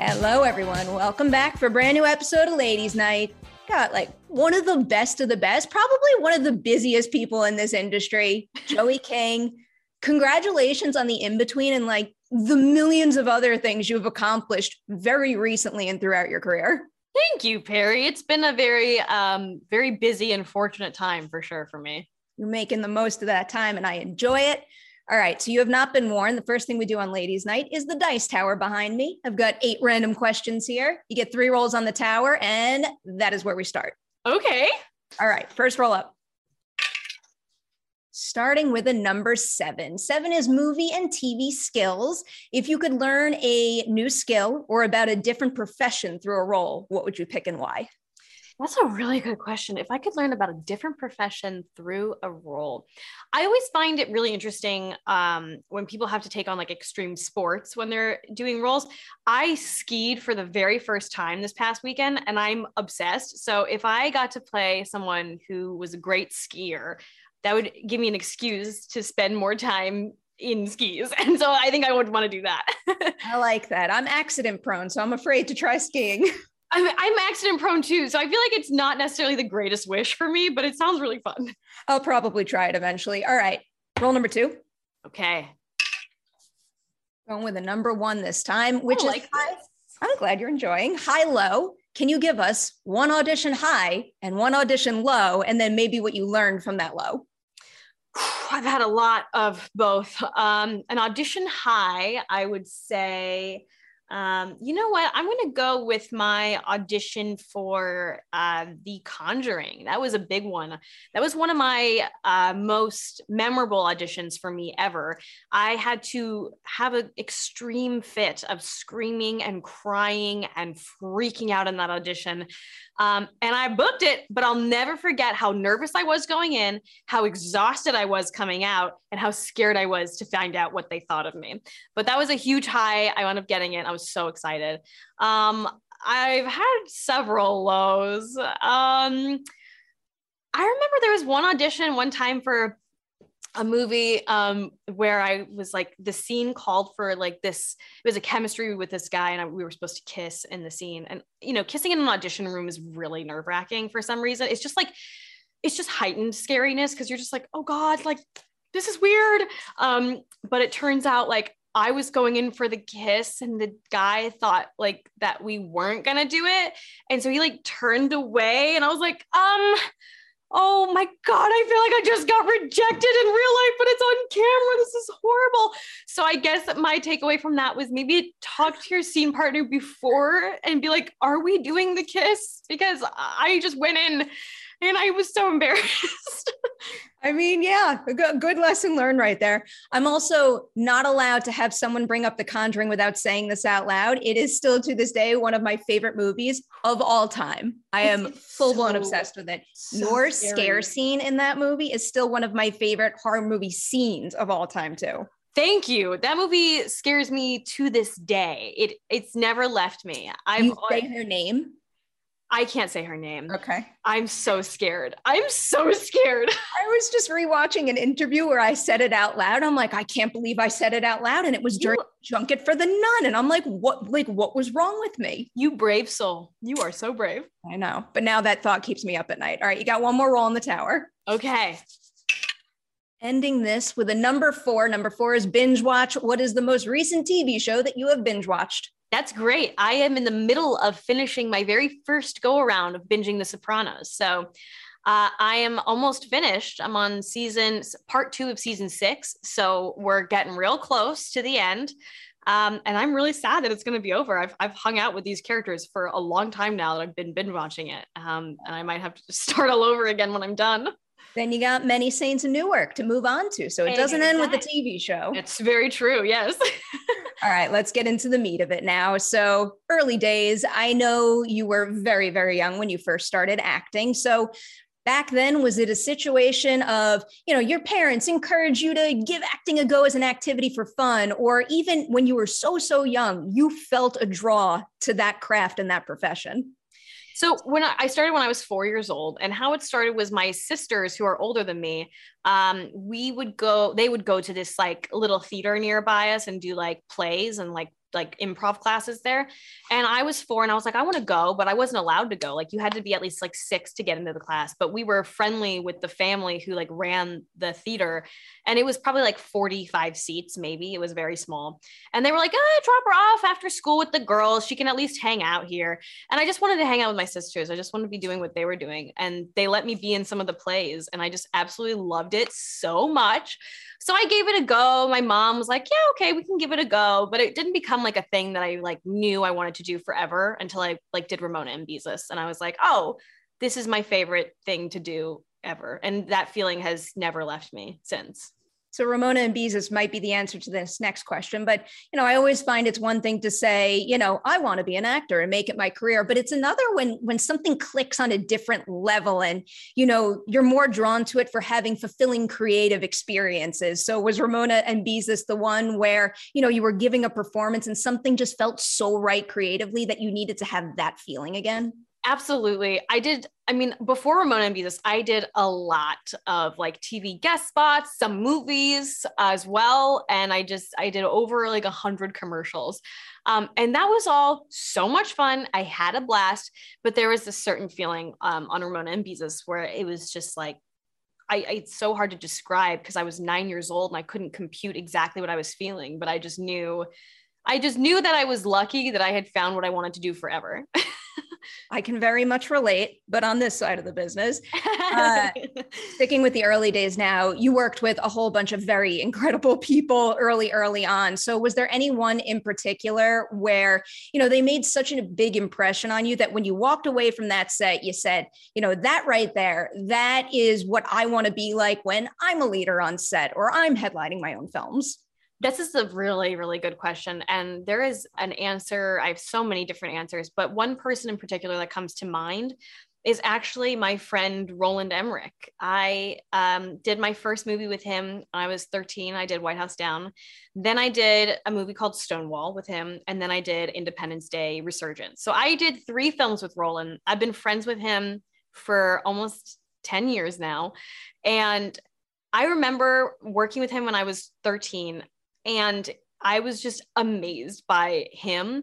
Hello, everyone. Welcome back for a brand new episode of Ladies Night. Got like one of the best of the best, probably one of the busiest people in this industry, Joey King. Congratulations on the in between and like the millions of other things you've accomplished very recently and throughout your career. Thank you, Perri. It's been a very, um, very busy and fortunate time for sure for me. You're making the most of that time and I enjoy it. All right. So you have not been warned. The first thing we do on ladies' night is the dice tower behind me. I've got eight random questions here. You get three rolls on the tower, and that is where we start. Okay. All right. First roll up. Starting with a number seven. Seven is movie and TV skills. If you could learn a new skill or about a different profession through a role, what would you pick and why? That's a really good question. If I could learn about a different profession through a role, I always find it really interesting um, when people have to take on like extreme sports when they're doing roles. I skied for the very first time this past weekend and I'm obsessed. So if I got to play someone who was a great skier, that would give me an excuse to spend more time in skis. And so I think I would want to do that. I like that. I'm accident prone, so I'm afraid to try skiing. I'm, I'm accident prone too. So I feel like it's not necessarily the greatest wish for me, but it sounds really fun. I'll probably try it eventually. All right. Roll number two. Okay. Going with a number one this time, which is like high. this. I'm glad you're enjoying. High low. Can you give us one audition high and one audition low, and then maybe what you learned from that low? I've had a lot of both. Um, an audition high, I would say. Um, you know what? I'm going to go with my audition for uh, The Conjuring. That was a big one. That was one of my uh, most memorable auditions for me ever. I had to have an extreme fit of screaming and crying and freaking out in that audition. Um, and I booked it, but I'll never forget how nervous I was going in, how exhausted I was coming out, and how scared I was to find out what they thought of me. But that was a huge high. I wound up getting it. I was so excited. Um, I've had several lows. Um, I remember there was one audition one time for a movie um where I was like the scene called for like this it was a chemistry with this guy and I, we were supposed to kiss in the scene and you know kissing in an audition room is really nerve-wracking for some reason it's just like it's just heightened scariness because you're just like oh god like this is weird um but it turns out like I was going in for the kiss and the guy thought like that we weren't gonna do it. And so he like turned away and I was like um oh my god i feel like i just got rejected in real life but it's on camera. This is horrible. So i guess my takeaway from that was maybe talk to your scene partner before and be like are we doing the kiss? Because i just went in and I was so embarrassed. I mean, yeah, a good, good lesson learned right there. I'm also not allowed to have someone bring up The Conjuring without saying this out loud. It is still to this day one of my favorite movies of all time. I am full blown so, obsessed with it. So Your scary. scare scene in that movie is still one of my favorite horror movie scenes of all time, too. Thank you. That movie scares me to this day. It it's never left me. I'm you say her name. I can't say her name. Okay. I'm so scared. I'm so scared. I was just rewatching an interview where I said it out loud. I'm like, I can't believe I said it out loud. And it was during you, junket for the nun. And I'm like, what like what was wrong with me? You brave soul. You are so brave. I know. But now that thought keeps me up at night. All right, you got one more roll in the tower. Okay. Ending this with a number four. Number four is binge watch. What is the most recent TV show that you have binge watched? That's great. I am in the middle of finishing my very first go around of binging The Sopranos. So uh, I am almost finished. I'm on season part two of season six. So we're getting real close to the end. Um, and I'm really sad that it's going to be over. I've, I've hung out with these characters for a long time now that I've been binge watching it. Um, and I might have to start all over again when I'm done. Then you got many saints in Newark to move on to. So it doesn't end with the TV show. It's very true. Yes. All right, let's get into the meat of it now. So, early days, I know you were very, very young when you first started acting. So, back then was it a situation of you know your parents encourage you to give acting a go as an activity for fun or even when you were so so young you felt a draw to that craft and that profession so when I started when I was four years old, and how it started was my sisters who are older than me. Um, we would go, they would go to this like little theater nearby us and do like plays and like like improv classes there. And I was four and I was like, I want to go, but I wasn't allowed to go. Like you had to be at least like six to get into the class. But we were friendly with the family who like ran the theater. And it was probably like 45 seats, maybe. It was very small. And they were like, oh, drop her off after school with the girls. She can at least hang out here. And I just wanted to hang out with my sisters. I just wanted to be doing what they were doing. And they let me be in some of the plays. And I just absolutely loved it so much. So I gave it a go. My mom was like, yeah, okay, we can give it a go. But it didn't become like a thing that I like knew I wanted to do forever until I like did Ramona and Beezus. And I was like, oh, this is my favorite thing to do ever. And that feeling has never left me since. So Ramona and Beezus might be the answer to this next question. But, you know, I always find it's one thing to say, you know, I want to be an actor and make it my career. But it's another when when something clicks on a different level and, you know, you're more drawn to it for having fulfilling creative experiences. So was Ramona and Beezus the one where, you know, you were giving a performance and something just felt so right creatively that you needed to have that feeling again? Absolutely. I did. I mean, before Ramona and Beezus, I did a lot of like TV guest spots, some movies as well. And I just, I did over like a hundred commercials. Um, and that was all so much fun. I had a blast, but there was a certain feeling um, on Ramona and Beezus where it was just like, I, I, it's so hard to describe because I was nine years old and I couldn't compute exactly what I was feeling, but I just knew, I just knew that I was lucky that I had found what I wanted to do forever. I can very much relate, but on this side of the business, uh, sticking with the early days now, you worked with a whole bunch of very incredible people early, early on. So, was there anyone in particular where, you know, they made such a big impression on you that when you walked away from that set, you said, you know, that right there, that is what I want to be like when I'm a leader on set or I'm headlining my own films? This is a really, really good question. And there is an answer. I have so many different answers, but one person in particular that comes to mind is actually my friend Roland Emmerich. I um, did my first movie with him. I was 13. I did White House Down. Then I did a movie called Stonewall with him. And then I did Independence Day Resurgence. So I did three films with Roland. I've been friends with him for almost 10 years now. And I remember working with him when I was 13. And I was just amazed by him,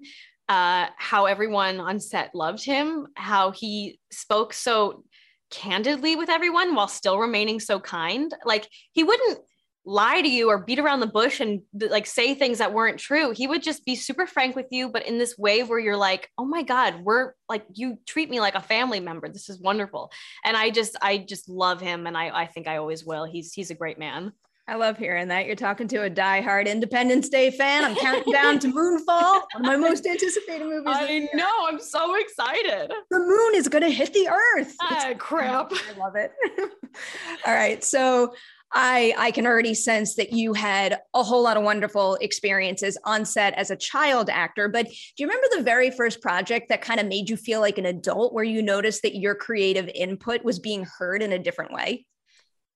uh, how everyone on set loved him, how he spoke so candidly with everyone while still remaining so kind. Like he wouldn't lie to you or beat around the bush and like say things that weren't true. He would just be super frank with you, but in this way where you're like, oh my God, we're like, you treat me like a family member. This is wonderful. And I just, I just love him. And I, I think I always will. He's, he's a great man. I love hearing that. You're talking to a die-hard Independence Day fan. I'm counting down to Moonfall, one of my most anticipated movies. I know. I'm so excited. The moon is going to hit the earth. Ah, crap. I love it. All right. So I I can already sense that you had a whole lot of wonderful experiences on set as a child actor. But do you remember the very first project that kind of made you feel like an adult, where you noticed that your creative input was being heard in a different way?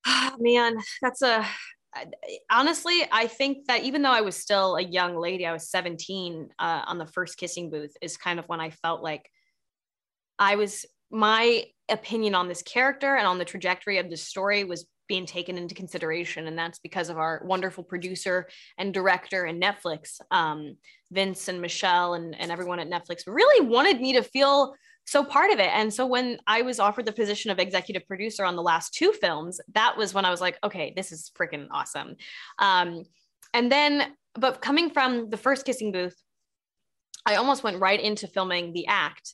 Oh, man, that's a honestly, I think that even though I was still a young lady, I was 17 uh, on the first kissing booth, is kind of when I felt like I was my opinion on this character and on the trajectory of the story was being taken into consideration. And that's because of our wonderful producer and director and Netflix, um, Vince and Michelle and, and everyone at Netflix really wanted me to feel so part of it. And so when I was offered the position of executive producer on the last two films, that was when I was like, okay, this is freaking awesome. Um, and then, but coming from the first kissing booth, I almost went right into filming the act,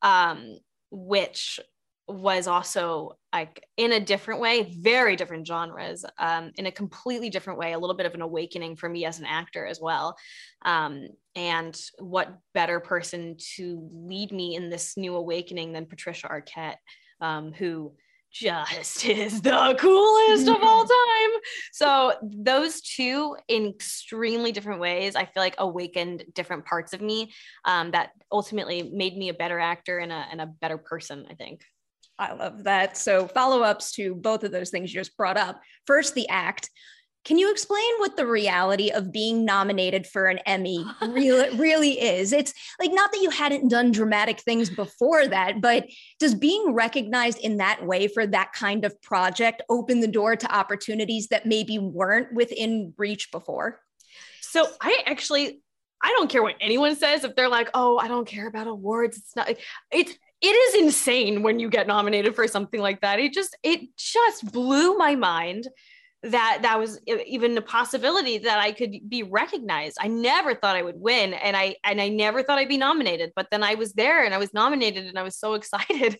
um, which was also like in a different way, very different genres, um, in a completely different way, a little bit of an awakening for me as an actor as well. Um, and what better person to lead me in this new awakening than Patricia Arquette, um, who just is the coolest of all time. So those two in extremely different ways, I feel like awakened different parts of me um, that ultimately made me a better actor and a, and a better person, I think. I love that. So, follow ups to both of those things you just brought up. First, the act. Can you explain what the reality of being nominated for an Emmy really, really is? It's like not that you hadn't done dramatic things before that, but does being recognized in that way for that kind of project open the door to opportunities that maybe weren't within reach before? So I actually I don't care what anyone says if they're like, "Oh, I don't care about awards." It's not it's it is insane when you get nominated for something like that. It just it just blew my mind that that was even a possibility that I could be recognized. I never thought I would win and I and I never thought I'd be nominated, but then I was there and I was nominated and I was so excited.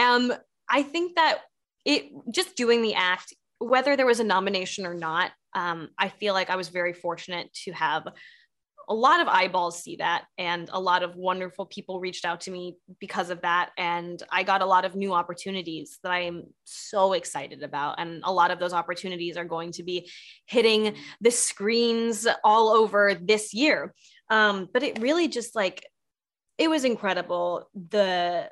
Um I think that it just doing the act whether there was a nomination or not, um, I feel like I was very fortunate to have a lot of eyeballs see that and a lot of wonderful people reached out to me because of that and i got a lot of new opportunities that i am so excited about and a lot of those opportunities are going to be hitting the screens all over this year. Um, but it really just like it was incredible the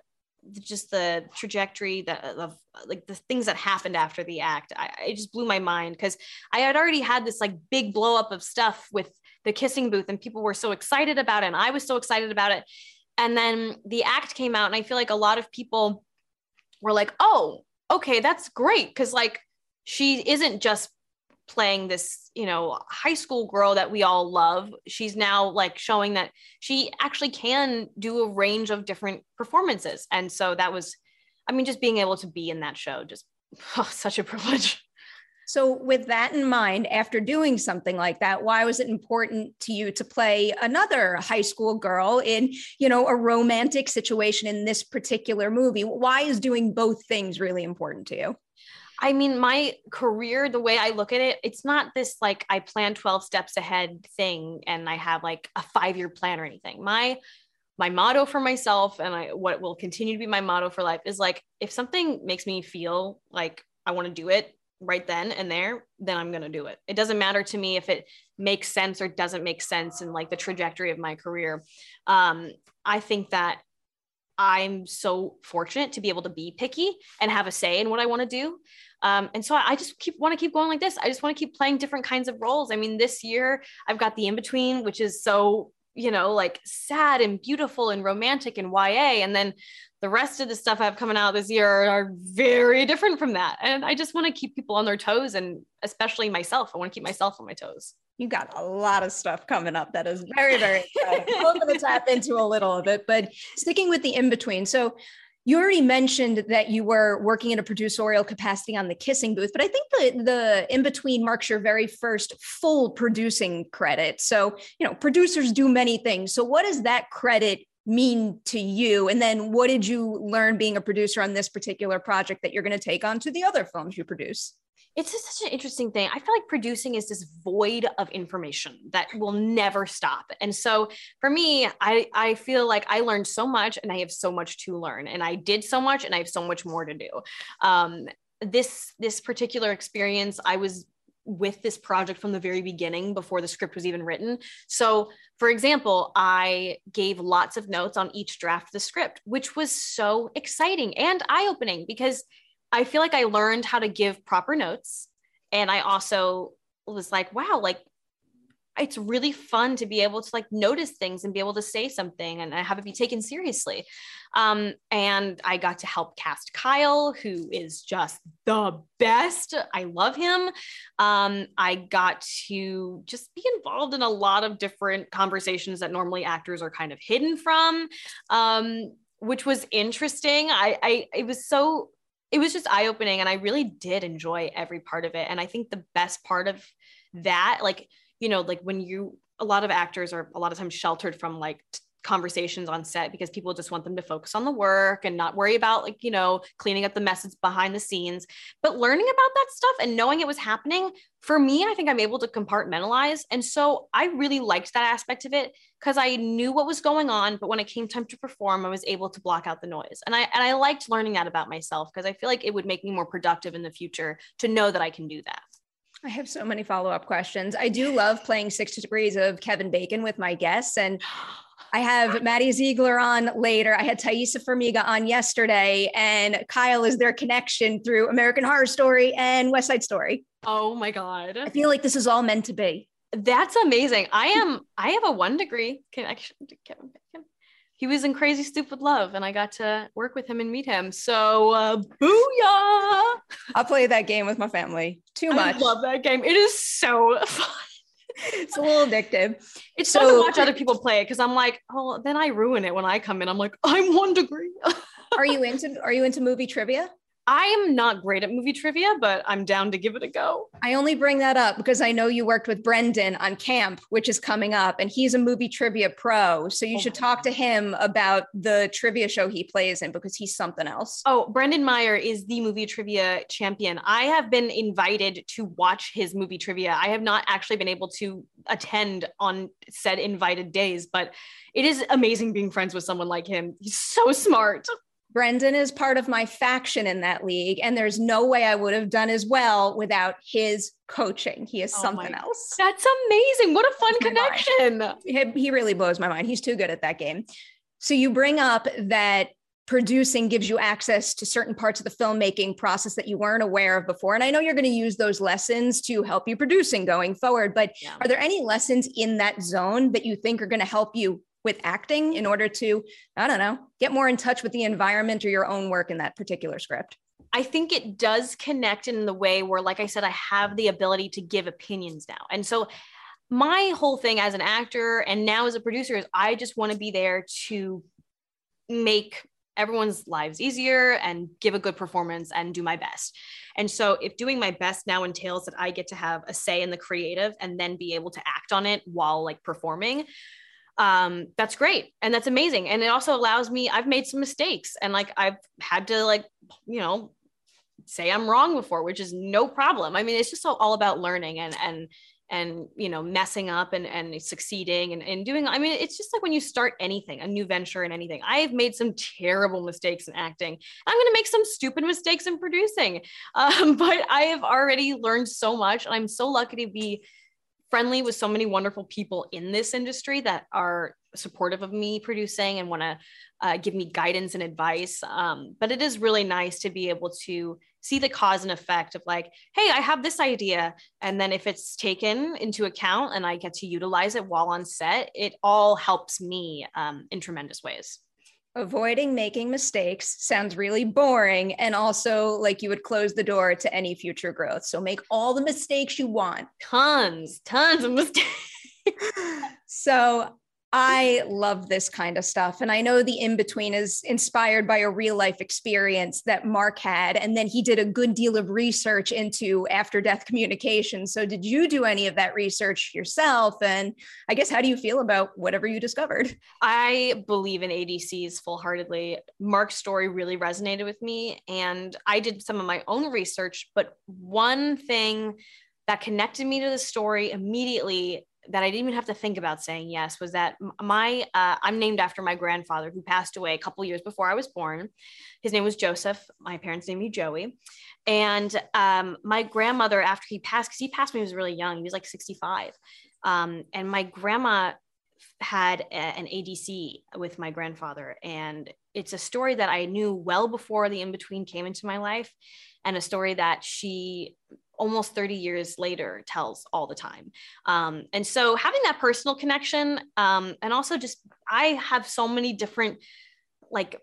just the trajectory that of like the things that happened after the act. I, it just blew my mind because i had already had this like big blow up of stuff with the kissing booth and people were so excited about it and I was so excited about it. And then the act came out and I feel like a lot of people were like, "Oh, okay, that's great cuz like she isn't just playing this, you know, high school girl that we all love. She's now like showing that she actually can do a range of different performances." And so that was I mean just being able to be in that show just oh, such a privilege. So, with that in mind, after doing something like that, why was it important to you to play another high school girl in, you know, a romantic situation in this particular movie? Why is doing both things really important to you? I mean, my career, the way I look at it, it's not this like I plan 12 steps ahead thing and I have like a five year plan or anything. My my motto for myself and I what will continue to be my motto for life is like if something makes me feel like I want to do it, right then and there, then I'm going to do it. It doesn't matter to me if it makes sense or doesn't make sense in like the trajectory of my career. Um, I think that I'm so fortunate to be able to be picky and have a say in what I want to do. Um, and so I just keep want to keep going like this. I just want to keep playing different kinds of roles. I mean, this year I've got the in between, which is so you know like sad and beautiful and romantic and YA, and then the rest of the stuff I have coming out this year are very different from that. And I just want to keep people on their toes and especially myself. I want to keep myself on my toes. You got a lot of stuff coming up that is very, very exciting. I'm going to tap into a little of it, but sticking with the in between. So you already mentioned that you were working in a producerial capacity on the kissing booth, but I think the the in between marks your very first full producing credit. So, you know, producers do many things. So what does that credit mean to you? And then what did you learn being a producer on this particular project that you're going to take on to the other films you produce? It's just such an interesting thing. I feel like producing is this void of information that will never stop. And so for me, I I feel like I learned so much and I have so much to learn and I did so much and I have so much more to do. Um, this this particular experience, I was with this project from the very beginning before the script was even written. So, for example, I gave lots of notes on each draft of the script, which was so exciting and eye opening because I feel like I learned how to give proper notes. And I also was like, wow, like it's really fun to be able to like notice things and be able to say something and have it be taken seriously. Um, and I got to help cast Kyle, who is just the best. I love him. Um, I got to just be involved in a lot of different conversations that normally actors are kind of hidden from, um, which was interesting. I, I, it was so it was just eye opening and I really did enjoy every part of it. And I think the best part of that, like, you know, like when you, a lot of actors are a lot of times sheltered from like conversations on set because people just want them to focus on the work and not worry about like you know cleaning up the messes behind the scenes but learning about that stuff and knowing it was happening for me i think i'm able to compartmentalize and so i really liked that aspect of it because i knew what was going on but when it came time to perform i was able to block out the noise and i and i liked learning that about myself because i feel like it would make me more productive in the future to know that i can do that I have so many follow up questions. I do love playing Six Degrees of Kevin Bacon with my guests. And I have Maddie Ziegler on later. I had Taissa Farmiga on yesterday, and Kyle is their connection through American Horror Story and West Side Story. Oh my God. I feel like this is all meant to be. That's amazing. I am, I have a one degree connection to Kevin Bacon. He was in Crazy Stupid Love, and I got to work with him and meet him. So, uh, booyah! I'll play that game with my family. Too much. I love that game. It is so fun it's a little addictive. It's so, fun to watch other people play it because I'm like, oh, then I ruin it when I come in. I'm like, I'm one degree. are you into Are you into movie trivia? I am not great at movie trivia, but I'm down to give it a go. I only bring that up because I know you worked with Brendan on Camp, which is coming up, and he's a movie trivia pro. So you oh should talk to him about the trivia show he plays in because he's something else. Oh, Brendan Meyer is the movie trivia champion. I have been invited to watch his movie trivia. I have not actually been able to attend on said invited days, but it is amazing being friends with someone like him. He's so smart. Brendan is part of my faction in that league, and there's no way I would have done as well without his coaching. He is oh something my, else. That's amazing. What a fun connection. He, he really blows my mind. He's too good at that game. So you bring up that producing gives you access to certain parts of the filmmaking process that you weren't aware of before. And I know you're going to use those lessons to help you producing going forward, but yeah. are there any lessons in that zone that you think are going to help you with acting in order to, I don't know, get more in touch with the environment or your own work in that particular script? I think it does connect in the way where, like I said, I have the ability to give opinions now. And so my whole thing as an actor and now as a producer is I just want to be there to make everyone's lives easier and give a good performance and do my best. And so if doing my best now entails that I get to have a say in the creative and then be able to act on it while like performing, um that's great. And that's amazing. And it also allows me i've made some mistakes and like i've had to like you know say i'm wrong before which is no problem. I mean it's just all, all about learning and and and you know messing up and and succeeding and, and doing i mean it's just like when you start anything a new venture and anything. I've made some terrible mistakes in acting. I'm going to make some stupid mistakes in producing. Um, but i have already learned so much and i'm so lucky to be friendly with so many wonderful people in this industry that are supportive of me producing and want to uh, give me guidance and advice. Um, but it is really nice to be able to see the cause and effect of like, hey, I have this idea. And then if it's taken into account and I get to utilize it while on set, it all helps me um, in tremendous ways. Avoiding making mistakes sounds really boring and also like you would close the door to any future growth. So make all the mistakes you want. Tons, tons of mistakes. so I love this kind of stuff. And I know the in between is inspired by a real life experience that Marc had. And then he did a good deal of research into after death communication. So, did you do any of that research yourself? And I guess, how do you feel about whatever you discovered? I believe in ADCs full heartedly. Marc's story really resonated with me. And I did some of my own research. But one thing that connected me to the story immediately that I didn't even have to think about saying yes was that my uh, I'm named after my grandfather who passed away a couple years before I was born. His name was Joseph. My parents named me Joey, and um, my grandmother after he passed because he passed when he was really young. He was like 65, um, and my grandma had a, an ADC with my grandfather, and it's a story that I knew well before the in between came into my life, and a story that she almost 30 years later tells all the time. Um, and so having that personal connection um, and also just i have so many different like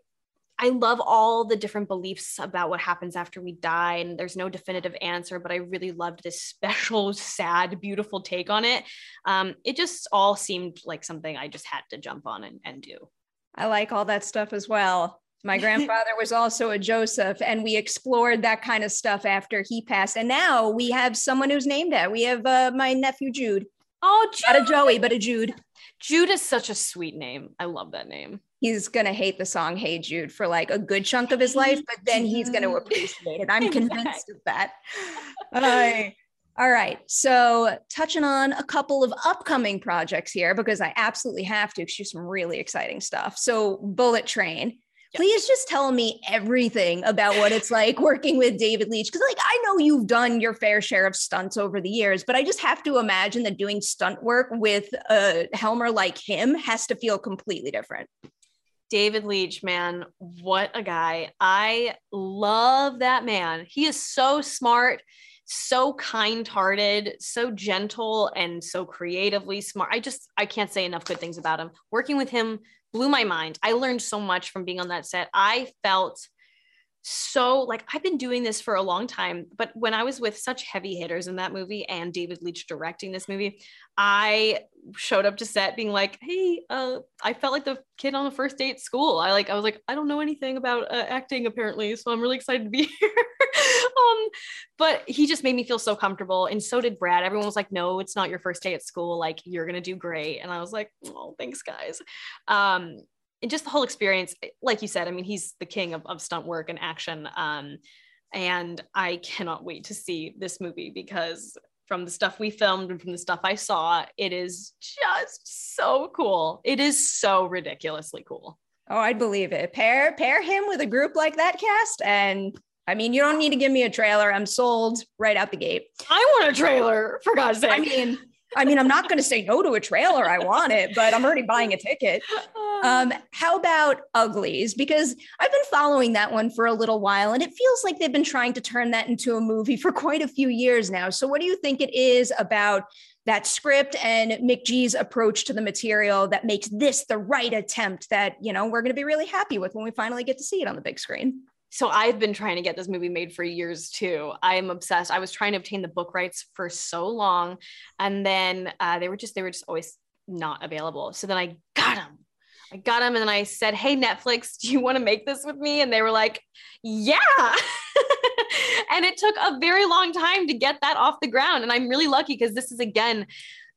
i love all the different beliefs about what happens after we die and there's no definitive answer but i really loved this special sad beautiful take on it. Um, it just all seemed like something i just had to jump on and, and do. I like all that stuff as well my grandfather was also a Joseph, and we explored that kind of stuff after he passed. And now we have someone who's named that. We have uh, my nephew Jude. Oh, Jude. Not a Joey, but a Jude. Jude is such a sweet name. I love that name. He's gonna hate the song "Hey Jude" for like a good chunk of his life, but then he's gonna appreciate it. I'm exactly. convinced of that. Uh, all right. So, touching on a couple of upcoming projects here because I absolutely have to because some really exciting stuff. So, Bullet Train Please just tell me everything about what it's like working with David Leitch. Because, like, I know you've done your fair share of stunts over the years, but I just have to imagine that doing stunt work with a Helmer like him has to feel completely different. David Leitch, man, what a guy. I love that man. He is so smart, so kind hearted, so gentle, and so creatively smart. I just, I can't say enough good things about him. Working with him blew my mind. I learned so much from being on that set. I felt so like I've been doing this for a long time, but when I was with such heavy hitters in that movie and David Leitch directing this movie, I showed up to set being like, "Hey, uh, I felt like the kid on the first day at school. I like I was like, I don't know anything about uh, acting apparently, so I'm really excited to be here." Um, but he just made me feel so comfortable, and so did Brad. Everyone was like, "No, it's not your first day at school. Like you're gonna do great," and I was like, "Oh, thanks, guys." Um, and just the whole experience, like you said, I mean, he's the king of, of stunt work and action. Um, and I cannot wait to see this movie because from the stuff we filmed and from the stuff I saw, it is just so cool. It is so ridiculously cool. Oh, I'd believe it. Pair pair him with a group like that cast, and I mean, you don't need to give me a trailer. I'm sold right out the gate. I want a trailer, for God's sake. I mean, I mean, I'm not going to say no to a trailer. I want it, but I'm already buying a ticket. Um, how about Uglies? Because I've been following that one for a little while, and it feels like they've been trying to turn that into a movie for quite a few years now. So, what do you think it is about that script and McG's approach to the material that makes this the right attempt that you know we're going to be really happy with when we finally get to see it on the big screen? So I've been trying to get this movie made for years too. I am obsessed. I was trying to obtain the book rights for so long, and then uh, they were just they were just always not available. So then I got them. I got them, and then I said, "Hey Netflix, do you want to make this with me?" And they were like, "Yeah." and it took a very long time to get that off the ground, and I'm really lucky because this is again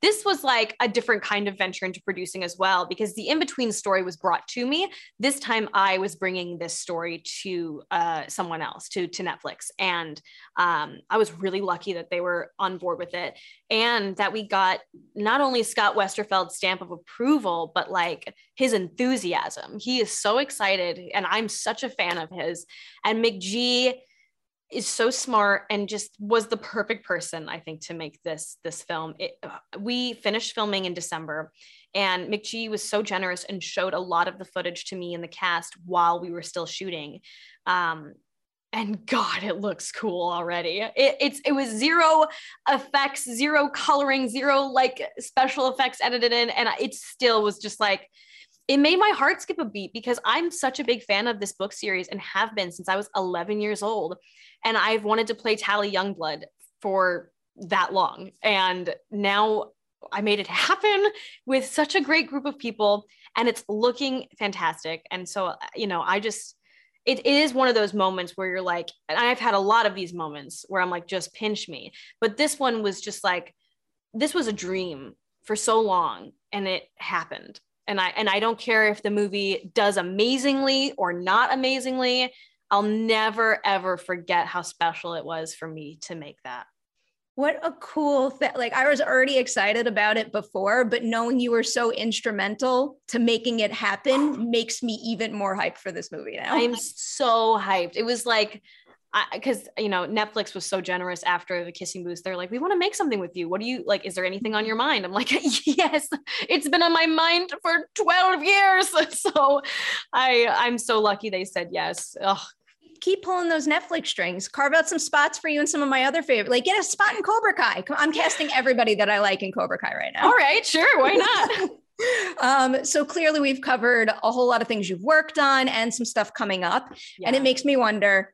this was like a different kind of venture into producing as well, because the in between story was brought to me. This time I was bringing this story to uh, someone else, to, to Netflix. And um, I was really lucky that they were on board with it and that we got not only Scott Westerfeld's stamp of approval, but like his enthusiasm. He is so excited, and I'm such a fan of his. And McG is so smart and just was the perfect person i think to make this this film. It, we finished filming in december and mcg was so generous and showed a lot of the footage to me and the cast while we were still shooting. Um, and god it looks cool already. It, it's it was zero effects zero coloring zero like special effects edited in and it still was just like it made my heart skip a beat because I'm such a big fan of this book series and have been since I was 11 years old. And I've wanted to play Tally Youngblood for that long. And now I made it happen with such a great group of people and it's looking fantastic. And so, you know, I just, it is one of those moments where you're like, and I've had a lot of these moments where I'm like, just pinch me. But this one was just like, this was a dream for so long and it happened. And I and I don't care if the movie does amazingly or not amazingly. I'll never ever forget how special it was for me to make that. What a cool thing. Like I was already excited about it before, but knowing you were so instrumental to making it happen makes me even more hyped for this movie now. I'm so hyped. It was like because you know Netflix was so generous after the kissing booth. They're like, we want to make something with you. What do you like? Is there anything on your mind? I'm like, yes, it's been on my mind for 12 years. So I I'm so lucky they said yes. Ugh, keep pulling those Netflix strings. Carve out some spots for you and some of my other favorite. Like get a spot in Cobra Kai. I'm casting everybody that I like in Cobra Kai right now. All right, sure, why not? um, so clearly we've covered a whole lot of things you've worked on and some stuff coming up. Yeah. And it makes me wonder,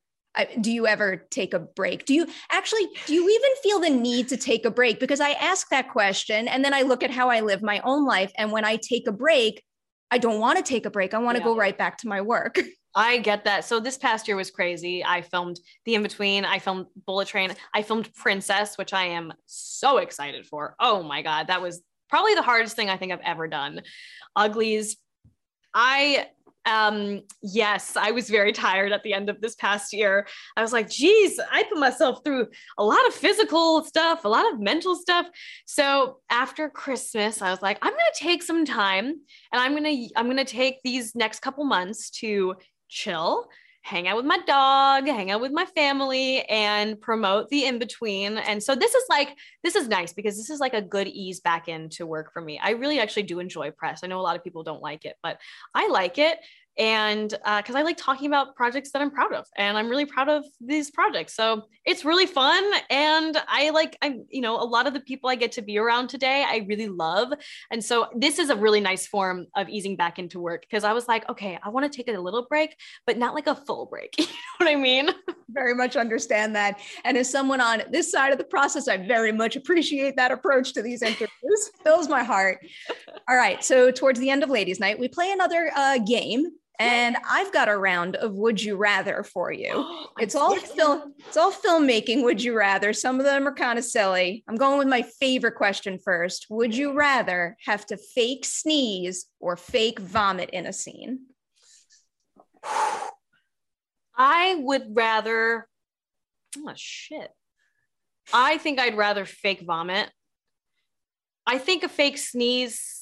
do you ever take a break? Do you actually, do you even feel the need to take a break? Because I ask that question and then I look at how I live my own life. And when I take a break, I don't want to take a break. I want to yeah. go right back to my work. I get that. So this past year was crazy. I filmed The In Between. I filmed Bullet Train. I filmed Princess, which I am so excited for. Oh my God. That was probably the hardest thing I think I've ever done. Uglies. I um yes i was very tired at the end of this past year. I was like geez i put myself through a lot of physical stuff a lot of mental stuff. So after christmas i was like i'm to take some time and i'm to i'm to take these next couple months to chill, hang out with my dog, hang out with my family, and promote the in between. And so this is like, this is nice because this is like a good ease back into work for me. I really actually do enjoy press. I know a lot of people don't like it, but I like it and because uh, I like talking about projects that I'm proud of, and I'm really proud of these projects. So it's really fun, and I like I'm you know a lot of the people I get to be around today I really love, and so this is a really nice form of easing back into work because I was like, okay, I want to take a little break, but not like a full break. you know what I mean? Very much understand that, and as someone on this side of the process, I very much appreciate that approach to these interviews. Fills my heart. All right, so towards the end of Ladies' Night, we play another uh, game and I've got a round of would you rather for you. it's all film, it's all filmmaking, would you rather? Some of them are kind of silly. I'm going with my favorite question first. Would you rather have to fake sneeze or fake vomit in a scene? I would rather oh shit. I think I'd rather fake vomit. I think a fake sneeze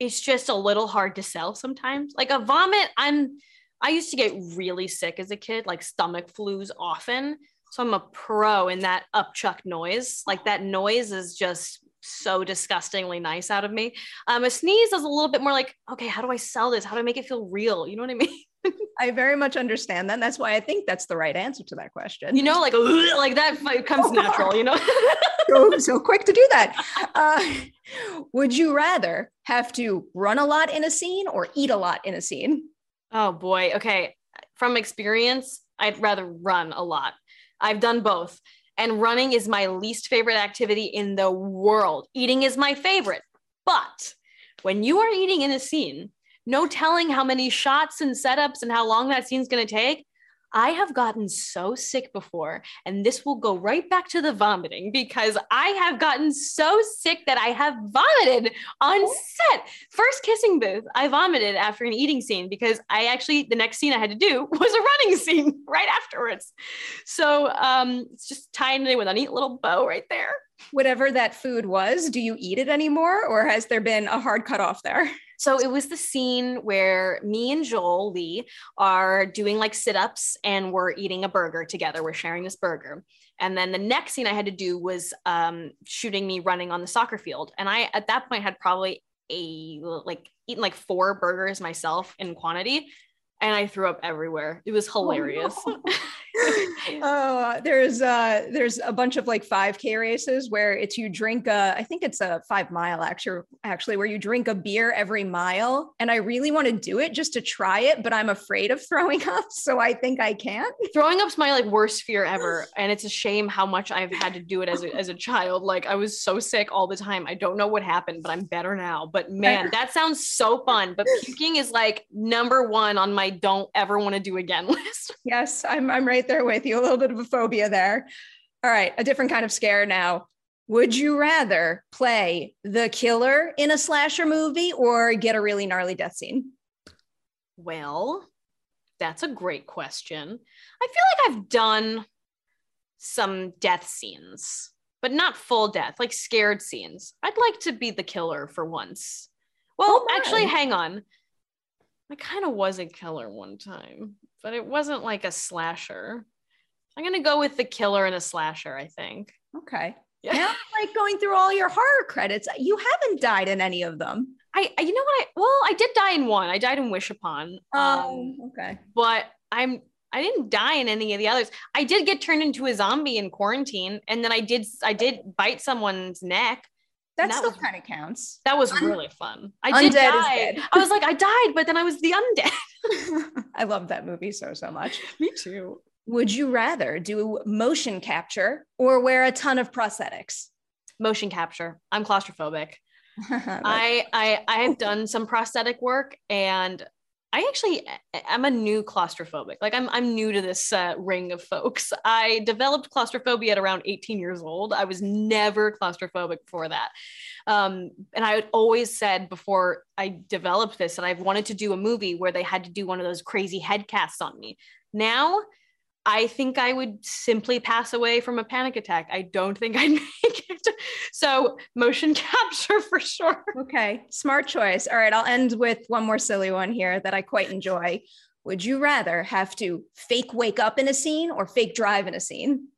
it's just a little hard to sell sometimes. Like a vomit, I'm I used to get really sick as a kid, like stomach flus often. So I'm a pro in that upchuck noise. Like that noise is just so disgustingly nice out of me. Um, a sneeze is a little bit more like, okay, how do I sell this? How do I make it feel real? You know what I mean? I very much understand that. And That's why I think that's the right answer to that question. You know, like like that comes natural. You know, so, so quick to do that. Uh, would you rather have to run a lot in a scene or eat a lot in a scene? Oh boy. Okay, from experience, I'd rather run a lot. I've done both, and running is my least favorite activity in the world. Eating is my favorite, but when you are eating in a scene no telling how many shots and setups and how long that scene's going to take. I have gotten so sick before, and this will go right back to the vomiting because I have gotten so sick that I have vomited on set. First kissing booth, I vomited after an eating scene because I actually, the next scene I had to do was a running scene right afterwards. So um, it's just tying it with a neat little bow right there. Whatever that food was, do you eat it anymore or has there been a hard cutoff there? So it was the scene where me and Joel Lee are doing like sit ups and we're eating a burger together. We're sharing this burger. And then the next scene I had to do was um, shooting me running on the soccer field. And I, at that point, had probably a like eaten like four burgers myself in quantity. And I threw up everywhere. It was hilarious. Oh, no. oh, there's uh there's a bunch of like 5k races where it's you drink a I think it's a 5 mile actually actually where you drink a beer every mile and I really want to do it just to try it but I'm afraid of throwing up so I think I can't. Throwing up's my like worst fear ever and it's a shame how much I've had to do it as a, as a child like I was so sick all the time. I don't know what happened but I'm better now. But man, that sounds so fun but puking is like number 1 on my don't ever want to do again list. Yes, I'm I'm right there with you. A little bit of a phobia there. All right, a different kind of scare now. Would you rather play the killer in a slasher movie or get a really gnarly death scene? Well, that's a great question. I feel like I've done some death scenes, but not full death, like scared scenes. I'd like to be the killer for once. Well, oh actually, hang on. I kind of was a killer one time, but it wasn't like a slasher. I'm gonna go with the killer and a slasher. I think. Okay. Yeah. Now, like going through all your horror credits, you haven't died in any of them. I, you know what? I well, I did die in one. I died in Wish Upon. Oh, um, okay. But I'm I didn't die in any of the others. I did get turned into a zombie in quarantine, and then I did I did bite someone's neck. That, still kind of counts. That was Un- really fun. I did die. I was like, I died, but then I was the undead. I love that movie so so much. Me too. Would you rather do motion capture or wear a ton of prosthetics? Motion capture. I'm claustrophobic. I I I have done some prosthetic work and I actually I'm a new claustrophobic. Like I'm I'm new to this uh, ring of folks. I developed claustrophobia at around 18 years old. I was never claustrophobic before that. Um, and I had always said before I developed this that I've wanted to do a movie where they had to do one of those crazy head casts on me. Now I think I would simply pass away from a panic attack. I don't think I'd make it. So, motion capture for sure. Okay, smart choice. All right, I'll end with one more silly one here that I quite enjoy. Would you rather have to fake wake up in a scene or fake drive in a scene?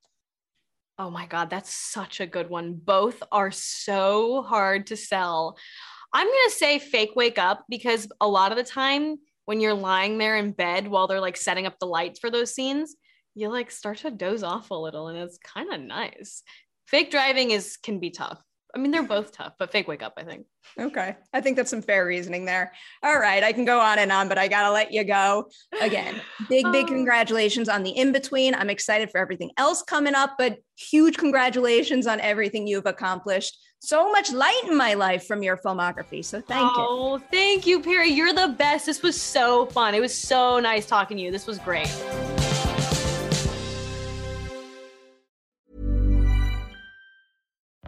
Oh my God, that's such a good one. Both are so hard to sell. I'm going to say fake wake up because a lot of the time, when you're lying there in bed while they're like setting up the lights for those scenes, you like start to doze off a little and it's kind of nice. Fake driving is can be tough. I mean, they're both tough, but fake wake up, I think. Okay. I think that's some fair reasoning there. All right. I can go on and on, but I got to let you go. Again, big, big oh. congratulations on the in between. I'm excited for everything else coming up, but huge congratulations on everything you've accomplished. So much light in my life from your filmography. So thank you. Oh, thank you, Perri. You're the best. This was so fun. It was so nice talking to you. This was great.